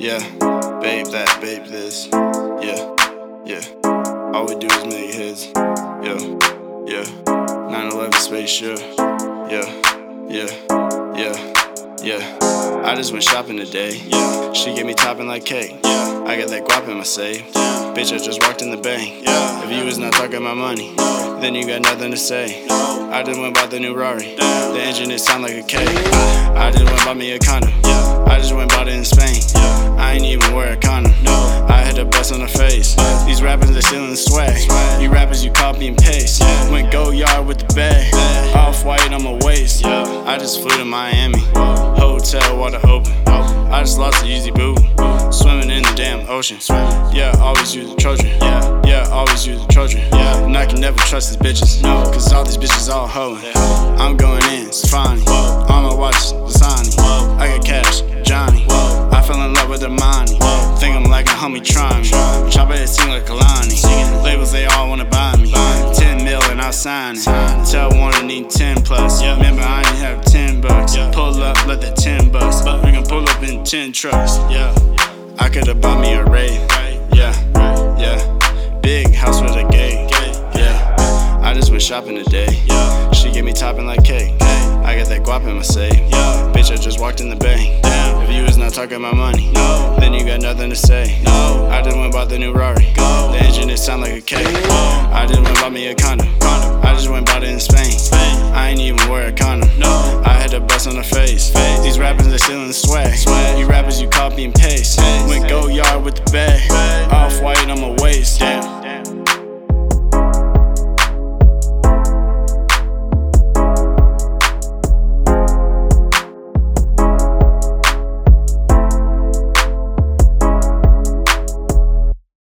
Yeah, babe that, babe this. Yeah, yeah. All we do is make hits. Yeah, yeah. 911 spaceship. Yeah, yeah, yeah, yeah. I just went shopping today. Yeah. She gave me topping like cake. Yeah. I got that guap in my safe. Yeah. Bitch, I just walked in the bank. Yeah. If you was not talking my money, no. then you got nothing to say. No. I just went bought the new Rari. Damn. The engine it sound like a K. I just went bought me a condom. Yeah. I just went bought it in Spain. Yeah. I ain't even wear a condom. No. I had a bust on the face. Yeah. These rappers are stealing swag. swag. You rappers, you copy and paste. Yeah. Went go yard with the bag. bag. Off white on my waist. Yeah. I just flew to Miami. Whoa. Hotel, water open. I just lost a easy boo. Swimming in the damn ocean. Yeah, always use the Trojan. Yeah, yeah, always use the Trojan. Yeah, and I can never trust these bitches. No, cause all these bitches all hoeing. I'm going in, Stefani. All my watches, Lasani. I got cash, Johnny. I fell in love with Armani. Think I'm like a homie trying me. Chop it, sing like Kalani. Labels, they all wanna buy me. 10 mil and I'll sign it. Tell one I need 10 plus. Pull up in 10 trucks. Yeah. I could've bought me a Ray. Yeah, yeah. Big house with a gate. Yeah. I just went shopping today. Yeah. She gave me topping like cake. I got that guap in my safe. Yeah. Bitch, I just walked in the bank. Damn. If you was not talking my money, no. Then you got nothing to say. No. I just went bought the new Rari. Go. The engine it sound like a. Whoa. I just went bought me a condom. I just went bought it in Spain. I ain't even wear a condom. No. I had a bust on the face. These rappers are stealing the swag. Bag. Off white my waist. Damn.